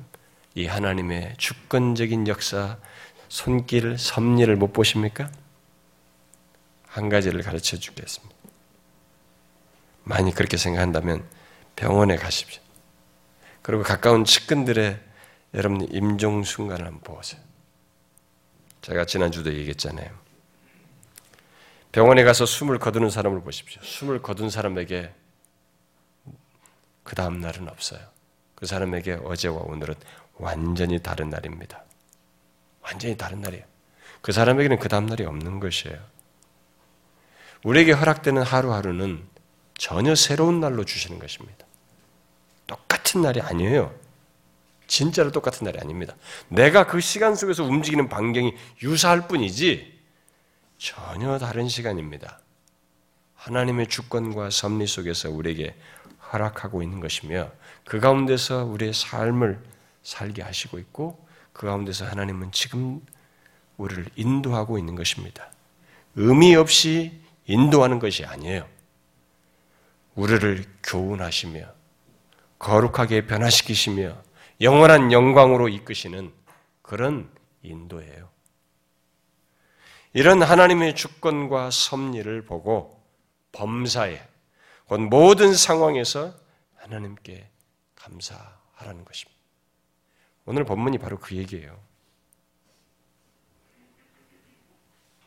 이 하나님의 주권적인 역사 손길 섭리를 못 보십니까? 한 가지를 가르쳐 주겠습니다. 만약 그렇게 생각한다면 병원에 가십시오. 그리고 가까운 측근들의 여러분 임종 순간을 한번 보세요. 제가 지난주도 얘기했잖아요. 병원에 가서 숨을 거두는 사람을 보십시오. 숨을 거둔 사람에게 그 다음 날은 없어요. 그 사람에게 어제와 오늘은 완전히 다른 날입니다. 완전히 다른 날이에요. 그 사람에게는 그 다음 날이 없는 것이에요. 우리에게 허락되는 하루하루는 전혀 새로운 날로 주시는 것입니다. 똑같은 날이 아니에요. 진짜로 똑같은 날이 아닙니다. 내가 그 시간 속에서 움직이는 반경이 유사할 뿐이지 전혀 다른 시간입니다. 하나님의 주권과 섭리 속에서 우리에게 허락하고 있는 것이며 그 가운데서 우리의 삶을 살게 하시고 있고 그 가운데서 하나님은 지금 우리를 인도하고 있는 것입니다. 의미 없이 인도하는 것이 아니에요. 우리를 교훈하시며 거룩하게 변화시키시며 영원한 영광으로 이끄시는 그런 인도예요. 이런 하나님의 주권과 섭리를 보고 범사에 곧 모든 상황에서 하나님께 감사하라는 것입니다. 오늘 본문이 바로 그 얘기예요.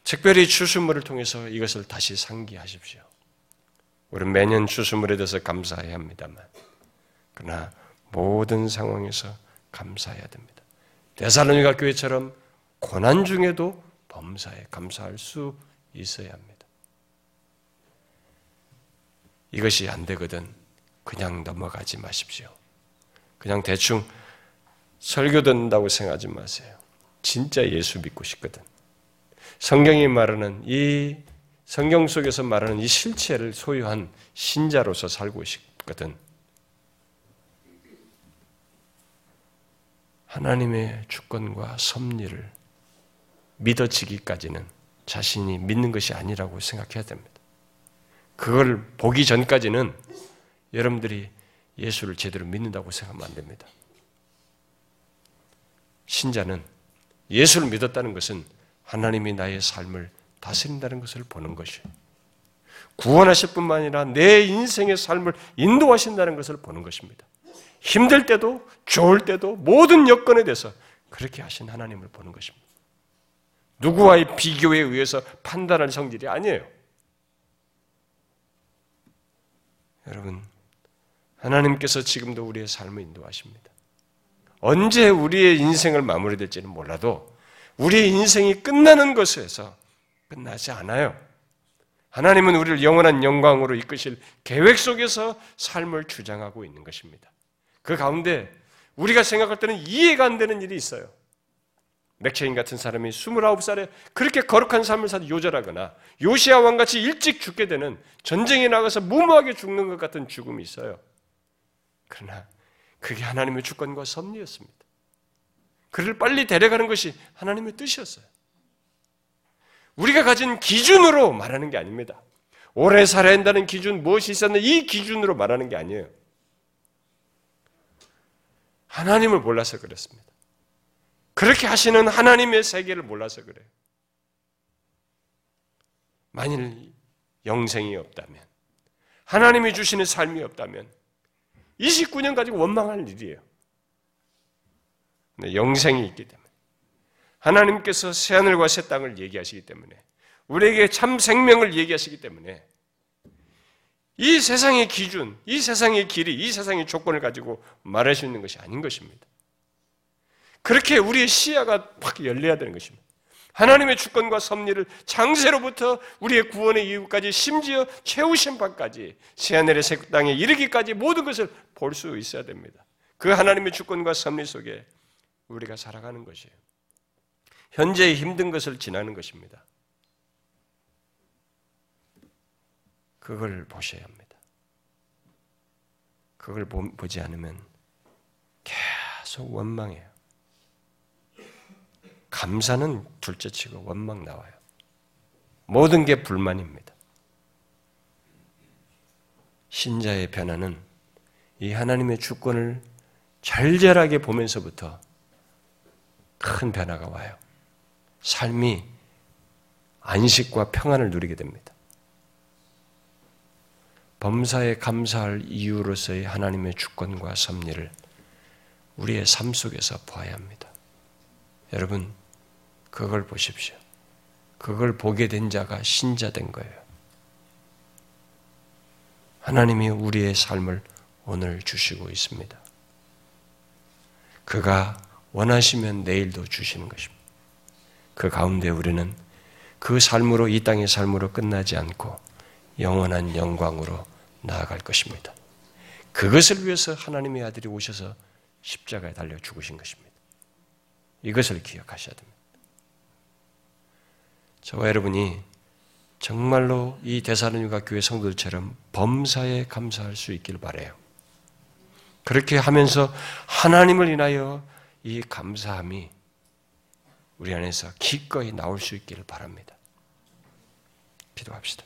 특별히 추수물을 통해서 이것을 다시 상기하십시오. 우리는 매년 추수물에 대해서 감사해야 합니다만, 그러나 모든 상황에서 감사해야 됩니다. 대사로니가 교회처럼 고난 중에도 범사에 감사할 수 있어야 합니다. 이것이 안 되거든 그냥 넘어가지 마십시오. 그냥 대충 설교 듣는다고 생각하지 마세요. 진짜 예수 믿고 싶거든. 성경이 말하는 이 성경 속에서 말하는 이 실체를 소유한 신자로서 살고 싶거든. 하나님의 주권과 섭리를 믿어지기까지는 자신이 믿는 것이 아니라고 생각해야 됩니다. 그걸 보기 전까지는 여러분들이 예수를 제대로 믿는다고 생각하면 안 됩니다. 신자는 예수를 믿었다는 것은 하나님이 나의 삶을 다스린다는 것을 보는 것이에요. 구원하실 뿐만 아니라 내 인생의 삶을 인도하신다는 것을 보는 것입니다. 힘들 때도 좋을 때도 모든 여건에 대해서 그렇게 하신 하나님을 보는 것입니다. 누구와의 비교에 의해서 판단할 성질이 아니에요. 여러분, 하나님께서 지금도 우리의 삶을 인도하십니다. 언제 우리의 인생을 마무리될지는 몰라도 우리의 인생이 끝나는 것에서 끝나지 않아요. 하나님은 우리를 영원한 영광으로 이끄실 계획 속에서 삶을 주장하고 있는 것입니다. 그 가운데 우리가 생각할 때는 이해가 안 되는 일이 있어요. 맥체인 같은 사람이 29살에 그렇게 거룩한 삶을 사는 요절하거나 요시아 왕같이 일찍 죽게 되는 전쟁에 나가서 무모하게 죽는 것 같은 죽음이 있어요. 그러나 그게 하나님의 주권과 섭리였습니다. 그를 빨리 데려가는 것이 하나님의 뜻이었어요. 우리가 가진 기준으로 말하는 게 아닙니다. 오래 살아야 한다는 기준 무엇이 있었나 이 기준으로 말하는 게 아니에요. 하나님을 몰라서 그렇습니다. 그렇게 하시는 하나님의 세계를 몰라서 그래요. 만일 영생이 없다면, 하나님이 주시는 삶이 없다면, 29년 가지고 원망할 일이에요. 네, 영생이 있기 때문에. 하나님께서 새하늘과 새 땅을 얘기하시기 때문에, 우리에게 참 생명을 얘기하시기 때문에, 이 세상의 기준, 이 세상의 길이, 이 세상의 조건을 가지고 말할 수 있는 것이 아닌 것입니다. 그렇게 우리의 시야가 확 열려야 되는 것입니다. 하나님의 주권과 섭리를 장세로부터 우리의 구원의 이유까지 심지어 채우신 바까지 새하늘의 새 땅에 이르기까지 모든 것을 볼 수 있어야 됩니다. 그 하나님의 주권과 섭리 속에 우리가 살아가는 것이에요. 현재의 힘든 것을 지나는 것입니다. 그걸 보셔야 합니다. 그걸 보지 않으면 계속 원망해요. 감사는 둘째치고 원망 나와요. 모든 게 불만입니다. 신자의 변화는 이 하나님의 주권을 절절하게 보면서부터 큰 변화가 와요. 삶이 안식과 평안을 누리게 됩니다. 범사에 감사할 이유로서의 하나님의 주권과 섭리를 우리의 삶 속에서 보아야 합니다. 여러분, 그걸 보십시오. 그걸 보게 된 자가 신자 된 거예요. 하나님이 우리의 삶을 오늘 주시고 있습니다. 그가 원하시면 내일도 주시는 것입니다. 그 가운데 우리는 그 삶으로 이 땅의 삶으로 끝나지 않고 영원한 영광으로 나아갈 것입니다. 그것을 위해서 하나님의 아들이 오셔서 십자가에 달려 죽으신 것입니다. 이것을 기억하셔야 됩니다. 저와 여러분이 정말로 이 대사로니가 교회 성도들처럼 범사에 감사할 수 있기를 바래요. 그렇게 하면서 하나님을 인하여 이 감사함이 우리 안에서 기꺼이 나올 수 있기를 바랍니다. 기도합시다.